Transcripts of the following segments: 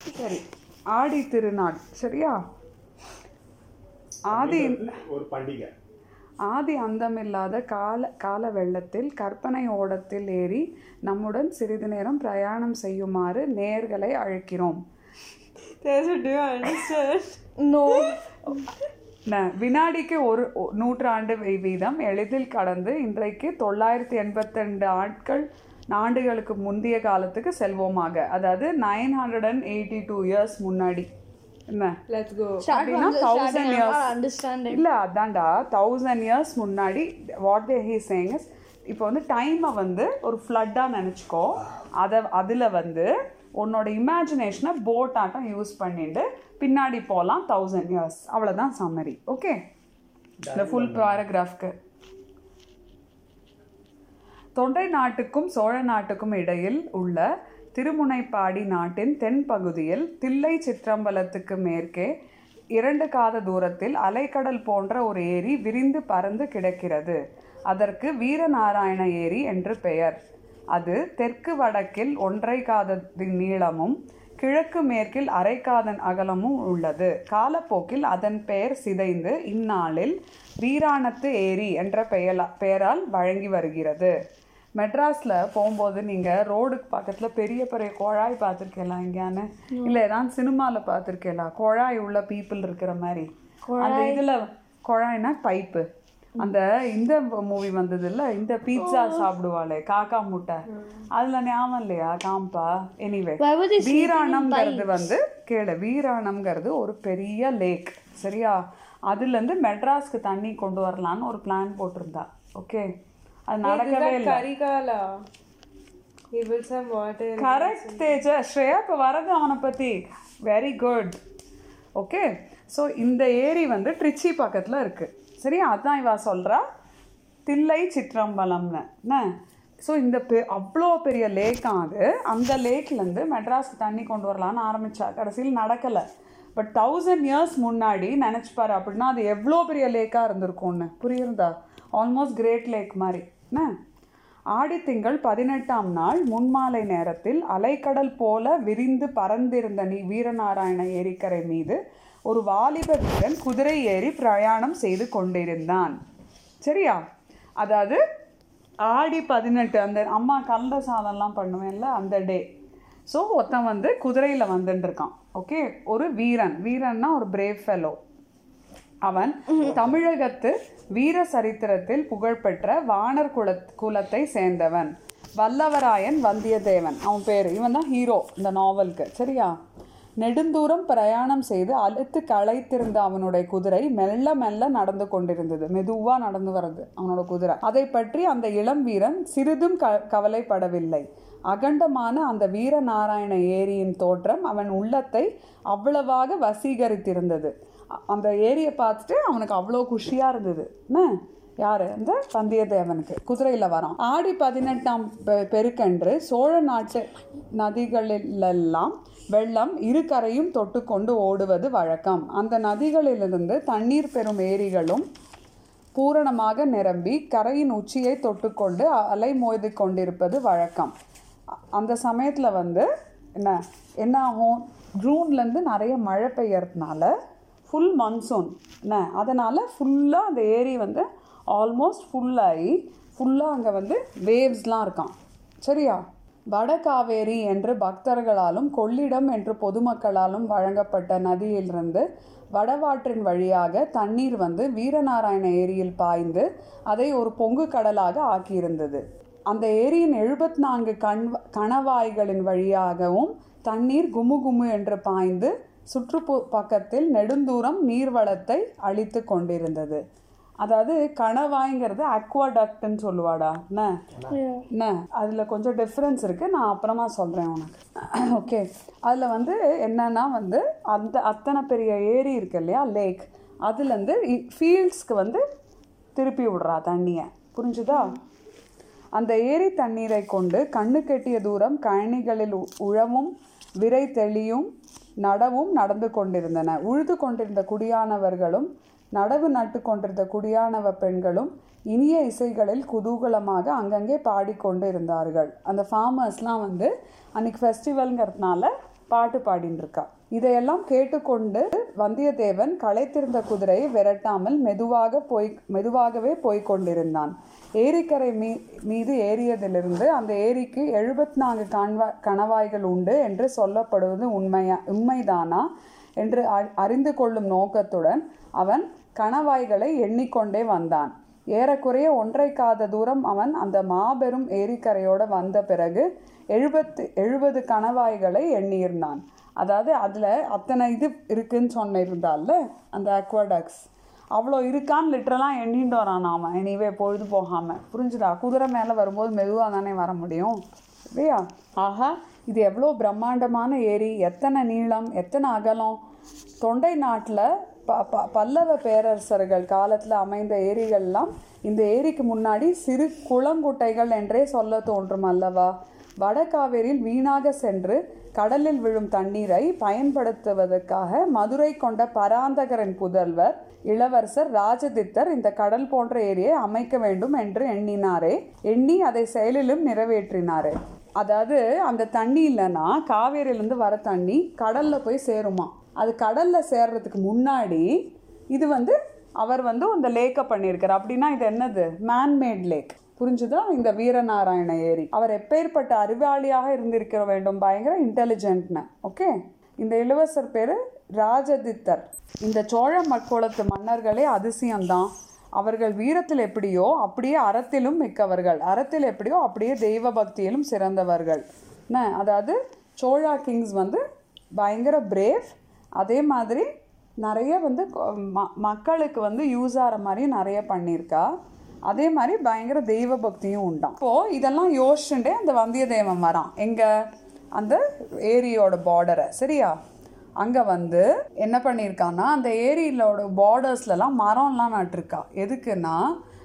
சரி ஆடி திருநாள் சரியா? ஆதி ஒரு பண்டிகை. ஆதி அந்தமில்லாத கால கால வெள்ளத்தில் கற்பனை ஓடத்தில் ஏறி நம்முடன் சிறிது நேரம் பிரயாணம் செய்யுமாறு நேர்களை அழைக்கிறோம். வினாடிக்கு ஒரு நூற்றாண்டு வீதம் எளிதில் கடந்து இன்றைக்கு தொள்ளாயிரத்தி எண்பத்திரெண்டு ஆட்கள் ஆண்டுகளுக்கு முந்தைய காலத்துக்கு செல்வோமாக. அதாவது nine hundred and eighty two years முன்னாடி. என்ன? Not understanding. இல்லை அதான்டா. தௌசண்ட் இயர்ஸ் முன்னாடி what they he sang is இப்போ வந்து டைமை வந்து ஒரு ஃப்ளட்டாக நினச்சிக்கோ. அதை அதில் வந்து உன்னோட இமேஜினேஷனை போட் ஆட்டம் யூஸ் பண்ணிட்டு பின்னாடி போகலாம் தௌசண்ட் இயர்ஸ் அவ்வளோதான் சம்மரி ஓகே இந்த ஃபுல் பேராகிராஃப்க்கு தொண்டை நாட்டுக்கும் சோழ நாட்டுக்கும் இடையில் உள்ள திருமுனைப்பாடி நாட்டின் தென்பகுதியில் தில்லை சிற்றம்பலத்துக்கு மேற்கே இரண்டு காத தூரத்தில் அலைக்கடல் போன்ற ஒரு ஏரி விரிந்து பறந்து கிடக்கிறது. அதற்கு வீரநாராயண ஏரி என்று பெயர். அது தெற்கு வடக்கில் ஒன்றை காதத்தின் நீளமும் கிழக்கு மேற்கில் அரைக்காதன் அகலமும் உள்ளது. காலப்போக்கில் அதன் பெயர் சிதைந்து இந்நாளில் வீராணத்து ஏரி என்ற பெயலா பெயரால் வழங்கி வருகிறது. மெட்ராஸில் போகும்போது நீங்கள் ரோடுக்கு பக்கத்தில் பெரிய பெரிய குழாய் பார்த்துருக்கீங்களா எங்கேயானு இல்லை ஏதாவது சினிமாவில் பார்த்துருக்கீங்களா? குழாய் உள்ள பீப்புள் இருக்கிற மாதிரி. அந்த இதில் குழாய்னா பைப்பு. அந்த இந்த மூவி வந்தது இல்ல? இந்த பீட்சா சாப்பிடுவாளே காக்கா முட்டை. அதுல ஞாபகம் இல்லையா? காம்பா. எனிவே வீராணம்ங்கிறது வந்து கேளு வீராணம்ங்கிறது ஒரு பெரிய லேக் சரியா? அதுல இருந்து மெட்ராஸ்க்கு தண்ணி கொண்டு வரலான்னு ஒரு பிளான் போட்டிருந்தா ஓகே அது நடக்கவே இல்லை. Karikala. He will some water. Correct Teja. Shreya இப்போ வரது அவனை பற்றி வெரி குட் ஓகே ஸோ இந்த ஏரி வந்து ட்ரிச்சி பக்கத்தில் இருக்குது சரியா அதான் இவா சொல்கிறா தில்லை சிற்றம்பலம்னு. என்ன? ஸோ இந்த பெ அவ்வளோ பெரிய லேக்காக அது. அந்த லேக்லேருந்து மெட்ராஸ்க்கு தண்ணி கொண்டு வரலான்னு ஆரம்பித்தா கடைசியில் நடக்கலை. பட் தௌசண்ட் இயர்ஸ் முன்னாடி நினச்சிப்பாரு அப்படின்னா அது எவ்வளோ பெரிய லேக்காக இருந்திருக்கும்னு. புரியுறதா? ஆல்மோஸ்ட் கிரேட் லேக் மாதிரி. என்ன? ஆடித்திங்கள் பதினெட்டாம் நாள் முன்மாலை நேரத்தில் அலைக்கடல் போல விரிந்து பறந்திருந்த நீ வீரநாராயண ஏரிக்கரை மீது ஒரு வாலிப வீரன் குதிரை ஏறி பிரயாணம் செய்து கொண்டிருந்தான். சரியா? அதாவது ஆடி பதினெட்டு அந்த அம்மா கலந்த சாதம்லாம் பண்ணுவேன்ல அந்த டே. ஸோ ஒருத்தன் வந்து குதிரையில் வந்துட்டுருக்கான் ஓகே ஒரு வீரன். வீரன்னா ஒரு பிரேவ் ஃபெலோ அவன் தமிழகத்து வீர சரித்திரத்தில் புகழ்பெற்ற வானர் குல குலத்தை சேர்ந்தவன். வல்லவராயன் வந்தியத்தேவன். அவன் பேர். இவன் தான் ஹீரோ இந்த நாவலுக்கு சரியா? நெடுந்தூரம் பிரயாணம் செய்து அழுத்து களைத்திருந்த அவனுடைய குதிரை மெல்ல மெல்ல நடந்து கொண்டிருந்தது. மெதுவா நடந்து வர்றது அவனோட குதிரை. அதை பற்றி அந்த இளம் வீரன் சிறிதும் க கவலைப்படவில்லை. அகண்டமான அந்த வீரநாராயண ஏரியின் தோற்றம் அவன் உள்ளத்தை அவ்வளவாக வசீகரித்திருந்தது. அந்த ஏரியை பார்த்துட்டு அவனுக்கு அவ்வளோ குஷியாக இருந்தது. என்ன? யார்? அந்த வந்தியத்தேவனுக்கு. குதிரையில் வரான். ஆடி பதினெட்டாம் பெ- பெருக்கன்று சோழ நாட்டு நதிகளிலெல்லாம் வெள்ளம் இரு கரையும் தொட்டுக்கொண்டு ஓடுவது வழக்கம். அந்த நதிகளிலிருந்து தண்ணீர் பெறும் ஏரிகளும் பூரணமாக நிரம்பி கரையின் உச்சியை தொட்டுக்கொண்டு அலை மோதி கொண்டிருப்பது வழக்கம். அந்த சமயத்தில் வந்து என்ன? என்ன ஆகும்? ஜூன்லேருந்து நிறைய மழை பெய்யறதுனால ஃபுல் மன்சூன் என்ன? அதனால் ஃபுல்லாக அந்த ஏரி வந்து ஆல்மோஸ்ட் ஃபுல்லாகி ஃபுல்லாக அங்கே வந்து வேவ்ஸ்லாம் இருக்கான் சரியா? வடகாவேரி என்று பக்தர்களாலும் கொள்ளிடம் என்று பொதுமக்களாலும் வழங்கப்பட்ட நதியிலிருந்து வடவாற்றின் வழியாக தண்ணீர் வந்து வீரநாராயண ஏரியில் பாய்ந்து அதை ஒரு பொங்கு கடலாக ஆக்கியிருந்தது. அந்த ஏரியின் எழுபத்தி நான்கு கண் கணவாய்களின் வழியாகவும் தண்ணீர் குமு குமு என்று பாய்ந்து சுற்றுப்பு பக்கத்தில் நெடுந்தூரம் நீர்வளத்தை அழித்து கொண்டிருந்தது. அதாவது கணவாய்ங்கிறது அக்வாடக்ட்னு சொல்லுவாடா. என்ன என்ன அதில் கொஞ்சம் டிஃப்ரென்ஸ் இருக்குது நான் அப்புறமா சொல்கிறேன் உனக்கு. ஓகே அதில் வந்து என்னன்னா வந்து அந்த அத்தனை பெரிய ஏரி இருக்கு இல்லையா? லேக் அதுலேருந்து ஃபீல்ட்ஸ்க்கு வந்து திருப்பி விடுறா தண்ணியை. புரிஞ்சுதா? அந்த ஏரி தண்ணீரை கொண்டு கண்ணு கெட்டிய தூரம் கழனிகளில் உ- உழவும் விரை தெளியும் நடவும் நடந்து கொண்டிருந்தன. உழுது கொண்டிருந்த குடியானவர்களும் நடவு நட்டு கொண்டிருந்த குடியானவ பெண்களும் இனிய இசைகளில் குதூகலமாக அங்கங்கே பாடிக்கொண்டு இருந்தார்கள் அந்த ஃபார்மர்ஸ்லாம் வந்து அன்றைக்கி ஃபெஸ்டிவல்ங்கிறதுனால பாட்டு பாடின்னு இதையெல்லாம் கேட்டுக்கொண்டு வந்தியத்தேவன் களைத்திருந்த குதிரையை விரட்டாமல் மெதுவாக போய் மெதுவாகவே போய்க் கொண்டிருந்தான். ஏரிக்கரை மீ மீது ஏறியதிலிருந்து அந்த ஏரிக்கு எழுபத்தி நான்கு கண்வா கணவாய்கள் உண்டு என்று சொல்லப்படுவது உண்மையா உண்மைதானா என்று அறிந்து கொள்ளும் நோக்கத்துடன் அவன் கணவாய்களை எண்ணிக்கொண்டே வந்தான். ஏறக்குறைய ஒன்றை காத தூரம் அவன் அந்த மாபெரும் ஏரிக்கரையோடு வந்த பிறகு எழுபத்து எழுபது கணவாய்களை எண்ணியிருந்தான். அதாவது அதில் அத்தனை இது இருக்குன்னு சொன்னிருந்தால அந்த அக்வாடக்ஸ் அவ்வளோ இருக்கான்னு லிட்டரெலாம் எண்ணிட்டு வரான் அவன் எனிவே பொழுது போகாமல் புரிஞ்சுதா? குதிரை மேலே வரும்போது மெதுவாக தானே வர முடியும்? இல்லையா? ஆஹா இது எவ்வளோ பிரம்மாண்டமான ஏரி. எத்தனை நீளம் எத்தனை அகலம். தொண்டை நாட்டில் ப ப பல்லவ பேரரசர்கள் காலத்தில் அமைந்த ஏரிகள்லாம் இந்த ஏரிக்கு முன்னாடி சிறு குளங்குட்டைகள் என்றே சொல்ல தோன்றும் அல்லவா? வடகாவேரியில் வீணாக சென்று கடலில் விழும் தண்ணீரை பயன்படுத்துவதற்காக மதுரை கொண்ட பராந்தகரின் புதல்வர் இளவரசர் ராஜதித்தர் இந்த கடல் போன்ற ஏரியை அமைக்க வேண்டும் என்று எண்ணினாரே. எண்ணி அதை செயலிலும் நிறைவேற்றினாரே. அதாவது அந்த தண்ணி இல்லைன்னா காவேரியிலேருந்து வர தண்ணி கடல்ல போய் சேருமா? அது கடல்ல சேர்றதுக்கு முன்னாடி இது வந்து அவர் வந்து அந்த லேக்கை பண்ணியிருக்கார். அப்படின்னா இது என்னது? மேன்மேட் லேக் புரிஞ்சுதா? இந்த வீரநாராயண ஏரி. அவர் எப்பேற்பட்ட அறிவாளியாக இருந்திருக்க வேண்டும்? பயங்கர இன்டெலிஜென்ட்னு ஓகே இந்த இளவரசர் பேர் ராஜதித்தர். இந்த சோழ மக்கோளத்து மன்னர்களே அதிசயம்தான். அவர்கள் வீரத்தில் எப்படியோ அப்படியே அறத்திலும் மிக்கவர்கள். அறத்தில் எப்படியோ அப்படியே தெய்வ பக்தியிலும் சிறந்தவர்கள். என்ன? அதாவது சோழா கிங்ஸ் வந்து பயங்கர பிரேவ் அதே மாதிரி நிறைய வந்து ம- மக்களுக்கு வந்து யூஸ் ஆகிற மாதிரி நிறைய பண்ணியிருக்கா. அதே மாதிரி பயங்கர தெய்வ பக்தியும் உண்டாம். இப்போது இதெல்லாம் யோசிச்சுட்டே அந்த வந்தியத்தேவன் வரான். எங்கே? அந்த ஏரியோட பார்டரை சரியா? அங்கே வந்து என்ன பண்ணியிருக்கான்னா அந்த ஏரியிலோட பார்டர்ஸ்லலாம் மரம்லாம் நட்டிருக்கா. எதுக்குன்னா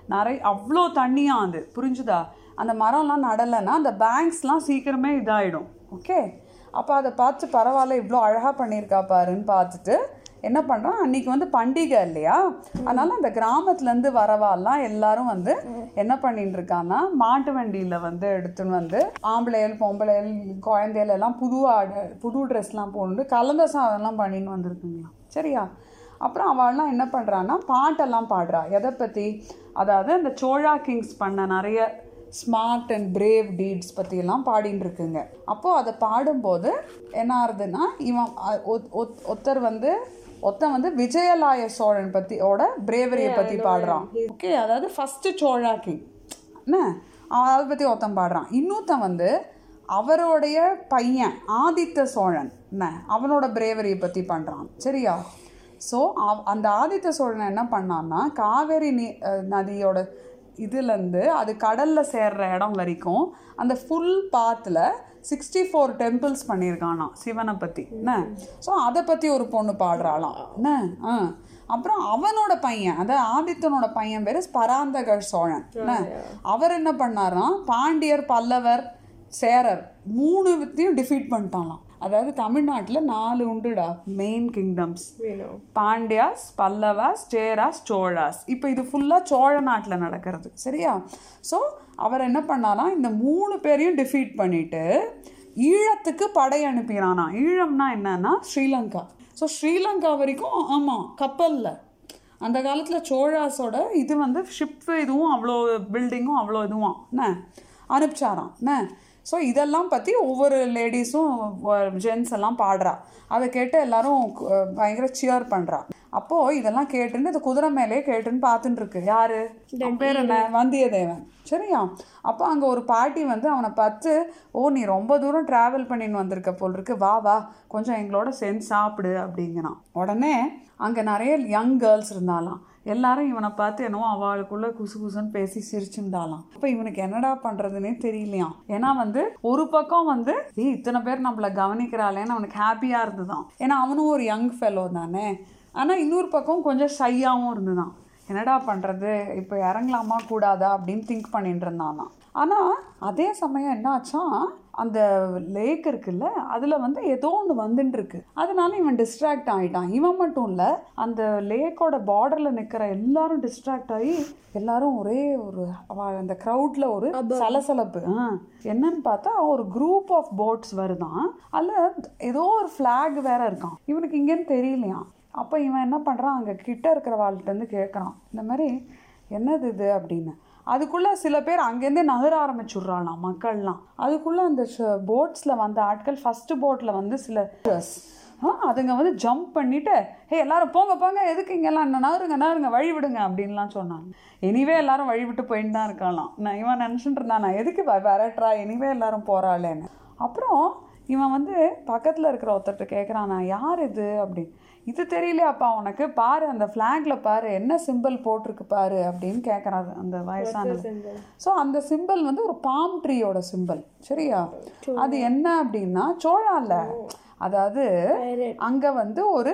நிறைய அவ்வளோ தண்ணியாக அது. புரிஞ்சுதா? அந்த மரம்லாம் நடலைன்னா அந்த பேங்க்ஸ்லாம் சீக்கிரமே இதாகிடும் ஓகே அப்போ அதை பார்த்து பரவாயில்ல இவ்வளோ அழகாக பண்ணியிருக்கா பாருன்னு பார்த்துட்டு என்ன பண்ணுறான் அன்றைக்கி வந்து பண்டிகை இல்லையா? அதனால் அந்த கிராமத்துலேருந்து வரவாலாம் எல்லாரும் வந்து என்ன பண்ணிட்டு இருக்காங்கன்னா மாட்டு வண்டியில் வந்து எடுத்துன்னு வந்து ஆம்பளையல் பொம்பளையல் குழந்தைகள் எல்லாம் புது ஆடை புது ட்ரெஸ்லாம் போட்டு கலந்த சாதம்லாம் பண்ணின்னு வந்திருக்குங்களா சரியா? அப்புறம் அவள்லாம் என்ன பண்ணுறான்னா பாட்டெல்லாம் பாடுறா. எதை பற்றி அதாவது அந்த சோழா கிங்ஸ் பண்ண நிறைய ஸ்மார்ட் அண்ட் பிரேவ் டீட்ஸ் பற்றியெல்லாம் பாடின்னு இருக்குங்க. அப்போது அதை பாடும்போது என்ன ஆகுதுன்னா இவன் ஒத்- ஒத்- ஒருத்தர் வந்து ஒருத்தன் வந்து விஜயலாய சோழன் பற்றியோட பிரேவரியை பற்றி பாடுறான். ஓகே அதாவது ஃபஸ்ட்டு சோழா கிங் என்ன? அதை பற்றி ஒருத்தன் பாடுறான். இன்னொருத்தன் வந்து அவருடைய பையன் ஆதித்த சோழன். என்ன? அவனோட பிரேவரியை பற்றி பண்ணுறான் சரியா? ஸோ அந்த ஆதித்த சோழன் என்ன பண்ணான்னா காவேரி நீ நதியோட இதுலேருந்து அது கடலில் சேர்ற இடம் வரைக்கும் அந்த ஃபுல் பாத்தில் சிக்ஸ்டி ஃபோர் டெம்பிள்ஸ் பண்ணியிருக்கானாம் சிவனை பற்றி என்ன? ஸோ அதை பற்றி ஒரு பொண்ணு பாடுறாளாம். என்ன? ஆ. அப்புறம் அவனோட பையன் அதாவது ஆதித்தனோட பையன் பேர் பராந்தகர் சோழன். என்ன? அவர் என்ன பண்ணாராம் பாண்டியர் பல்லவர் சேரர் மூணு வித்தையும் டிஃபீட் பண்ணிட்டாலாம் அதாவது தமிழ்நாட்டில் நாலு உண்டுடா மெயின் கிங்டம்ஸ். பாண்டியாஸ் பல்லவாஸ் சேராஸ் சோழாஸ். இப்போ இது ஃபுல்லாக சோழ நாட்டில் நடக்கிறது. சரியா? ஸோ அவர் என்ன பண்ணானா இந்த மூணு பேரையும் டிஃபீட் பண்ணிட்டு ஈழத்துக்கு படை அனுப்பினானா ஈழம்னா என்னன்னா ஸ்ரீலங்கா. ஸோ ஸ்ரீலங்கா வரைக்கும் ஆமாம் கப்பலில். அந்த காலத்தில் சோழாஸோட இது வந்து ஷிப் இதுவும் அவ்வளோ பில்டிங்கும் அவ்வளோ இதுவும். என்ன? அனுப்பிச்சாராம். என்ன? ஸோ இதெல்லாம் பற்றி ஒவ்வொரு லேடிஸும் ஜென்ஸ் எல்லாம் பாடுறா. அதை கேட்டு எல்லாரும் பயங்கர சியர் பண்ணுறா அப்போது இதெல்லாம் கேட்டுன்னு இந்த குதிரை மேலே கேட்டுன்னு பார்த்துட்டு இருக்கு யாரு பேர் என்ன? வந்தியத்தேவன். சரியா? அப்போ அங்கே ஒரு பாட்டி வந்து அவனை பார்த்து ஓ நீ ரொம்ப தூரம் ட்ராவல் பண்ணின்னு வந்திருக்க போல் இருக்கு வா வா. கொஞ்சம் எங்களோட சேர்ந்து சாப்பிடு அப்படிங்கிறான். உடனே அங்கே நிறைய யங் கேர்ள்ஸ் இருந்தாலாம். எல்லாரும் இவனை பார்த்து என்னவோ அவளுக்குள்ள குசு குசுன்னு பேசி சிரிச்சுண்டாலாம். அப்போ இவனுக்கு என்னடா பண்ணுறதுனே தெரியலையாம். ஏன்னா வந்து ஒரு பக்கம் வந்து இத்தனை பேர் நம்மள கவனிக்கிறாளேன்னு அவனுக்கு ஹாப்பியாக இருந்துதான். ஏன்னா அவனும் ஒரு யங் ஃபெலோ தானே. ஆனால் இன்னொரு பக்கம் கொஞ்சம் ஷையாகவும் இருந்துதான். என்னடா பண்ணுறது இப்போ இறங்கலாமா கூடாதா அப்படின்னு திங்க் பண்ணிட்டு இருந்தானாம். ஆனால் அதே சமயம் என்ன ஆச்சான் அந்த லேக் இருக்குல்ல அதில் வந்து ஏதோ ஒன்று வந்துட்டு இருக்கு. அதனால இவன் டிஸ்ட்ராக்ட் ஆகிட்டான் இவன் மட்டும் இல்லை அந்த லேக்கோட பார்டரில் நிற்கிற எல்லாரும் டிஸ்ட்ராக்ட் ஆகி எல்லாரும் ஒரே ஒரு அந்த க்ரௌடில் ஒரு சலசலப்பு. என்னன்னு பார்த்தா ஒரு குரூப் ஆஃப் போட்ஸ் வருதான். அதில் ஏதோ ஒரு ஃப்ளாக் வேற இருக்கான் இவனுக்கு இங்கேன்னு தெரியலையாம். அப்போ இவன் என்ன பண்ணுறான் அங்கே கிட்ட இருக்கிற வாழ்கிட்டேருந்து கேட்குறான் இந்த மாதிரி என்னது இது அப்படின்னு. அதுக்குள்ளே சில பேர் அங்கேருந்தே நகர ஆரம்பிச்சுட்றாளாம் மக்கள்லாம். அதுக்குள்ளே அந்த போட்ஸில் வந்த ஆட்கள் ஃபஸ்ட்டு போட்டில் வந்து சில அதுங்க வந்து ஜம்ப் பண்ணிட்டு ஹே எல்லாரும் போங்க போங்க எதுக்கு இங்கெல்லாம்? என்ன நகருங்க நகருங்க வழி விடுங்க அப்படின்லாம் சொன்னாங்க. எனிவே எல்லாரும் வழி விட்டு போயின்னு தான் இருக்கலாம் நான் இவன் நினச்சிட்டு இருந்தான் நான் எதுக்கு வரட்டுறா எனிவே எல்லாரும் போகிறாளேன்னு அப்புறம் இவன் வந்து பக்கத்தில் இருக்கிற ஒருத்தர்கிட்ட கேட்குறான் நான் யார் இது? அப்படின்னு. இது தெரியலையாப்பா உனக்கு? பாரு அந்த ஃப்ளாக்ல பாரு என்ன சிம்பிள் போட்டிருக்கு பாரு அப்படின்னு கேட்குறாரு அந்த வயசானது? ஸோ அந்த சிம்பிள் வந்து ஒரு பாம் ட்ரீயோட சிம்பிள் சரியா? அது என்ன அப்படின்னா சோழால. அதாவது அங்க வந்து ஒரு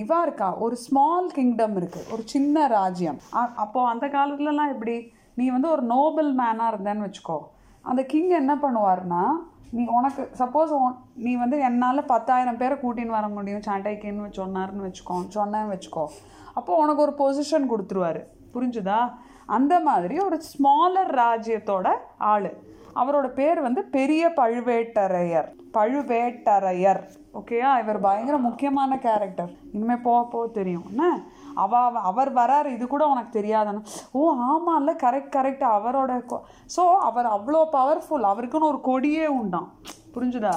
இவா இருக்கா ஒரு ஸ்மால் கிங்டம் இருக்கு ஒரு சின்ன ராஜ்யம். அப்போ அந்த காலத்துலலாம் எப்படி? நீ வந்து ஒரு நோபல் மேனா இருந்தேன்னு வச்சுக்கோ. அந்த கிங் என்ன பண்ணுவாருன்னா நீ உனக்கு சப்போஸ் நீ வந்து என்னால் பத்தாயிரம் பேரை கூட்டின்னு வர முடியும் சாண்டைக்குன்னு சொன்னாருன்னு வச்சுக்கோ சொன்னேன்னு வச்சுக்கோ. அப்போ உனக்கு ஒரு பொசிஷன் கொடுத்துருவாரு. புரிஞ்சுதா? அந்த மாதிரி ஒரு ஸ்மாலர் ராஜ்யத்தோட ஆள். அவரோட பேர் வந்து பெரிய பழுவேட்டரையர். பழுவேட்டரையர். ஓகேயா இவர் பயங்கர முக்கியமான கேரக்டர் இனிமேல் போக போக தெரியும். என்ன? அவ அவ- அவர் வராரு இது கூட உனக்கு தெரியாதானே ஓ ஆமாம்ல கரெக்ட் கரெக்ட் அவரோட ஸோ அவர் அவ்வளோ பவர்ஃபுல் அவருக்குன்னு ஒரு கொடியே உண்டாம். புரிஞ்சுதா?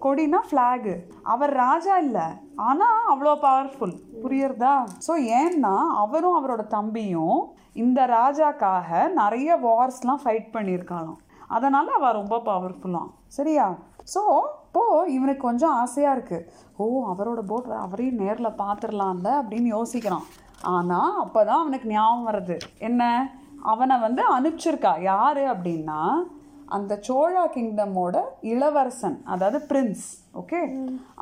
கொடினா ஃப்ளாகு அவர் ராஜா இல்லை ஆனால் அவ்வளோ பவர்ஃபுல் புரியுறதா? ஸோ ஏன்னா அவரும் அவரோட தம்பியும் இந்த ராஜாக்காக நிறைய வார்ஸ்லாம் ஃபைட் பண்ணியிருக்காளாம். அதனால் அவள் ரொம்ப பவர்ஃபுல்லாம் சரியா? ஸோ இப்போது இவனுக்கு கொஞ்சம் ஆசையாக இருக்குது ஓ அவரோட போட் அவரையும் நேரில் பார்த்துடலாம்ல அப்படின்னு யோசிக்கிறான். ஆனால் அப்போ தான் அவனுக்கு ஞாபகம் வருது. என்ன? அவனை வந்து அனுப்பிச்சிருக்கா. யார் அப்படின்னா அந்த சோழா கிங்டமோட இளவரசன் அதாவது பிரின்ஸ் ஓகே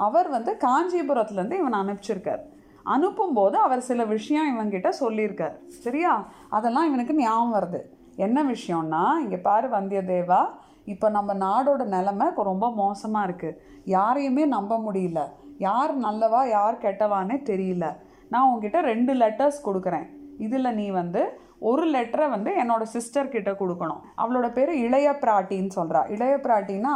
அவர் வந்து காஞ்சிபுரத்துலேருந்து இவனை அனுப்பிச்சிருக்கார். அனுப்பும்போது அவர் சில விஷயம் இவன்கிட்ட சொல்லியிருக்கார். சரியா? அதெல்லாம் இவனுக்கு ஞாபகம் வருது. என்ன விஷயம்னா இங்கே பாரு வந்தியத்தேவா இப்போ நம்ம நாடோட நிலைமை இப்போ ரொம்ப மோசமாக இருக்குது யாரையுமே நம்ப முடியல. யார் நல்லவா யார் கெட்டவானே தெரியல. நான் உங்ககிட்ட ரெண்டு லெட்டர்ஸ் கொடுக்குறேன். இதில் நீ வந்து ஒரு லெட்டரை வந்து என்னோட சிஸ்டர் கிட்ட கொடுக்கணும். அவளோட பேர் இளைய பிராட்டின்னு சொல்கிறா இளைய பிராட்டின்னா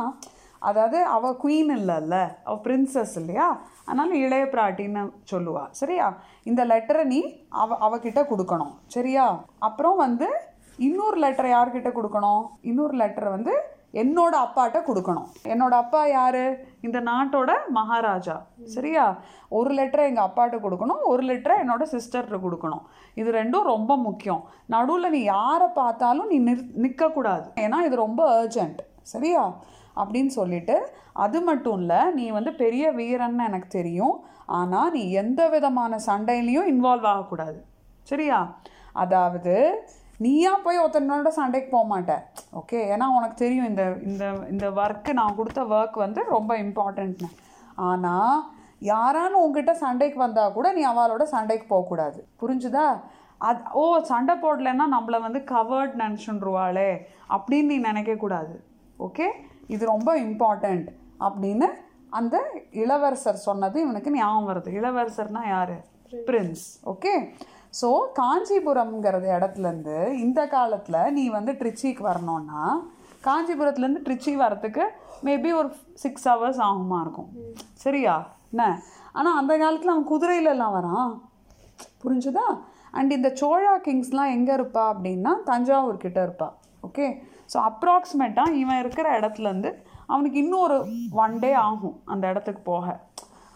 அதாவது அவள் குவீன் இல்லைல்ல. அவள் பிரின்சஸ் இல்லையா? அதனால் இளைய பிராட்டின்னு சொல்லுவாள் சரியா? இந்த லெட்டரை நீ அவ அவகிட்ட கொடுக்கணும். சரியா? அப்புறம் வந்து இன்னொரு லெட்டரை யார்கிட்ட கொடுக்கணும்? இன்னொரு லெட்டரை வந்து என்னோட அப்பாட்ட கொடுக்கணும். என்னோட அப்பா யாரு? இந்த நாட்டோட மகாராஜா. சரியா? ஒரு லெட்டரை எங்கள் அப்பாட்ட கொடுக்கணும் ஒரு லெட்டரை என்னோட சிஸ்டர்கிட்ட கொடுக்கணும். இது ரெண்டும் ரொம்ப முக்கியம். நடுவில் நீ யாரை பார்த்தாலும் நீ நிற் நிற்கக்கூடாது ஏன்னா இது ரொம்ப அர்ஜென்ட் சரியா? அப்படின்னு சொல்லிட்டு அது மட்டும் இல்லை நீ வந்து பெரிய வீரன்னு எனக்கு தெரியும். ஆனால் நீ எந்த விதமான சண்டையிலையும் இன்வால்வ் ஆகக்கூடாது. சரியா? அதாவது நீயா போய் ஒருத்தனோட சண்டைக்கு போக மாட்ட ஓகே ஏன்னா உனக்கு தெரியும் இந்த இந்த இந்த ஒர்க்கு நான் கொடுத்த ஒர்க் வந்து ரொம்ப இம்பார்ட்டன்ட்னு ஆனால் யாரானு உங்ககிட்ட சண்டைக்கு வந்தால் கூட நீ அவளோட சண்டைக்கு போகக்கூடாது புரிஞ்சுதா? அது ஓ சண்டை போடலைன்னா நம்மளை வந்து கவர்ட் நினச்சுருவாளே அப்படின்னு நீ நினைக்கக்கூடாது ஓகே இது ரொம்ப இம்பார்ட்டண்ட் அப்படின்னு அந்த இளவரசர் சொன்னது இவனுக்கு ஞாபகம் வருது. இளவரசர்னா யாரு? பிரின்ஸ் ஓகே ஸோ காஞ்சிபுரம்ங்கிறது இடத்துலேருந்து இந்த காலத்தில் நீ வந்து ட்ரிச்சிக்கு வரணும்னா காஞ்சிபுரத்துலேருந்து ட்ரிச்சி வரத்துக்கு மேபி ஒரு சிக்ஸ் ஹவர்ஸ் ஆகுமா இருக்கும். சரியா? என்ன? ஆனால் அந்த காலத்தில் அவன் குதிரையிலலாம் வரான். புரிஞ்சுதா? அண்ட் இந்த சோழா கிங்ஸ்லாம் எங்கே இருப்பா அப்படின்னா தஞ்சாவூர் கிட்ட இருப்பா. ஓகே ஸோ அப்ராக்சிமேட்டாக இவன் இருக்கிற இடத்துலேருந்து அவனுக்கு இன்னும் ஒரு ஒன் டே ஆகும் அந்த இடத்துக்கு போக.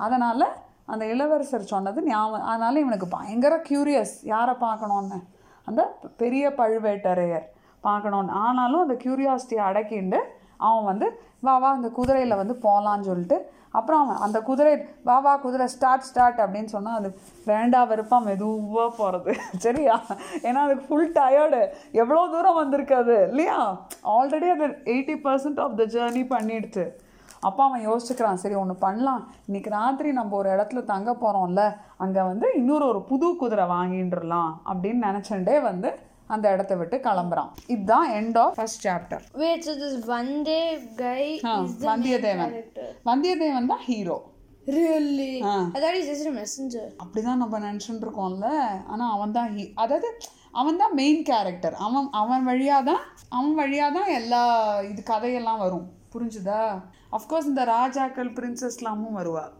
அதனால் அந்த இளவரசர் சொன்னது ஞாபகம் அதனால் இவனுக்கு பயங்கர க்யூரியஸ் யாரை பார்க்கணுன்னு அந்த பெரிய பழுவேட்டரையர் பார்க்கணுன்னு ஆனாலும் அந்த க்யூரியாசிட்டியை அடக்கிண்டு அவன் வந்து வா வா அந்த குதிரையில் வந்து போகலான்னு சொல்லிட்டு அப்புறம் அவன் அந்த குதிரை வா வா குதிரை ஸ்டார்ட் ஸ்டார்ட் அப்படின்னு சொன்னால் அது வேண்டா விருப்பம் மெதுவாக போகிறது சரியா? ஏன்னா அதுக்கு ஃபுல் டயர்டு எவ்வளோ தூரம் வந்திருக்காது இல்லையா? ஆல்ரெடி அது eighty percent of the journey பண்ணிடுச்சு. அப்பா அவன் யோசிச்சுக்கிறான் சரி ஒன்று பண்ணலாம். இன்னைக்கு ராத்திரி நம்ம ஒரு இடத்துல தங்க போகிறோம்ல அங்கே வந்து இன்னொரு ஒரு புது குதிரை வாங்கின்றலாம் அப்படின்னு நினச்சண்டே வந்து அந்த இடத்த விட்டு கிளம்புறான். இதுதான் end of first chapter Wait, so this one day guy is the main Vandiyathevan. Vandiyathevan தான் hero he's just a messenger. அப்படிதான் நம்ம நினச்சிட்டு இருக்கோம்ல ஆனால் அவன் தான் ஹீ அதாவது அவன் தான் மெயின் கேரக்டர் அவன் அவன் வழியாக தான் அவன் வழியாக தான் எல்லா இது கதையெல்லாம் வரும். புரிஞ்சுதா? அஃப்கோர்ஸ் இந்த ராஜாக்கள் பிரின்சஸ்லாமும் வருவா.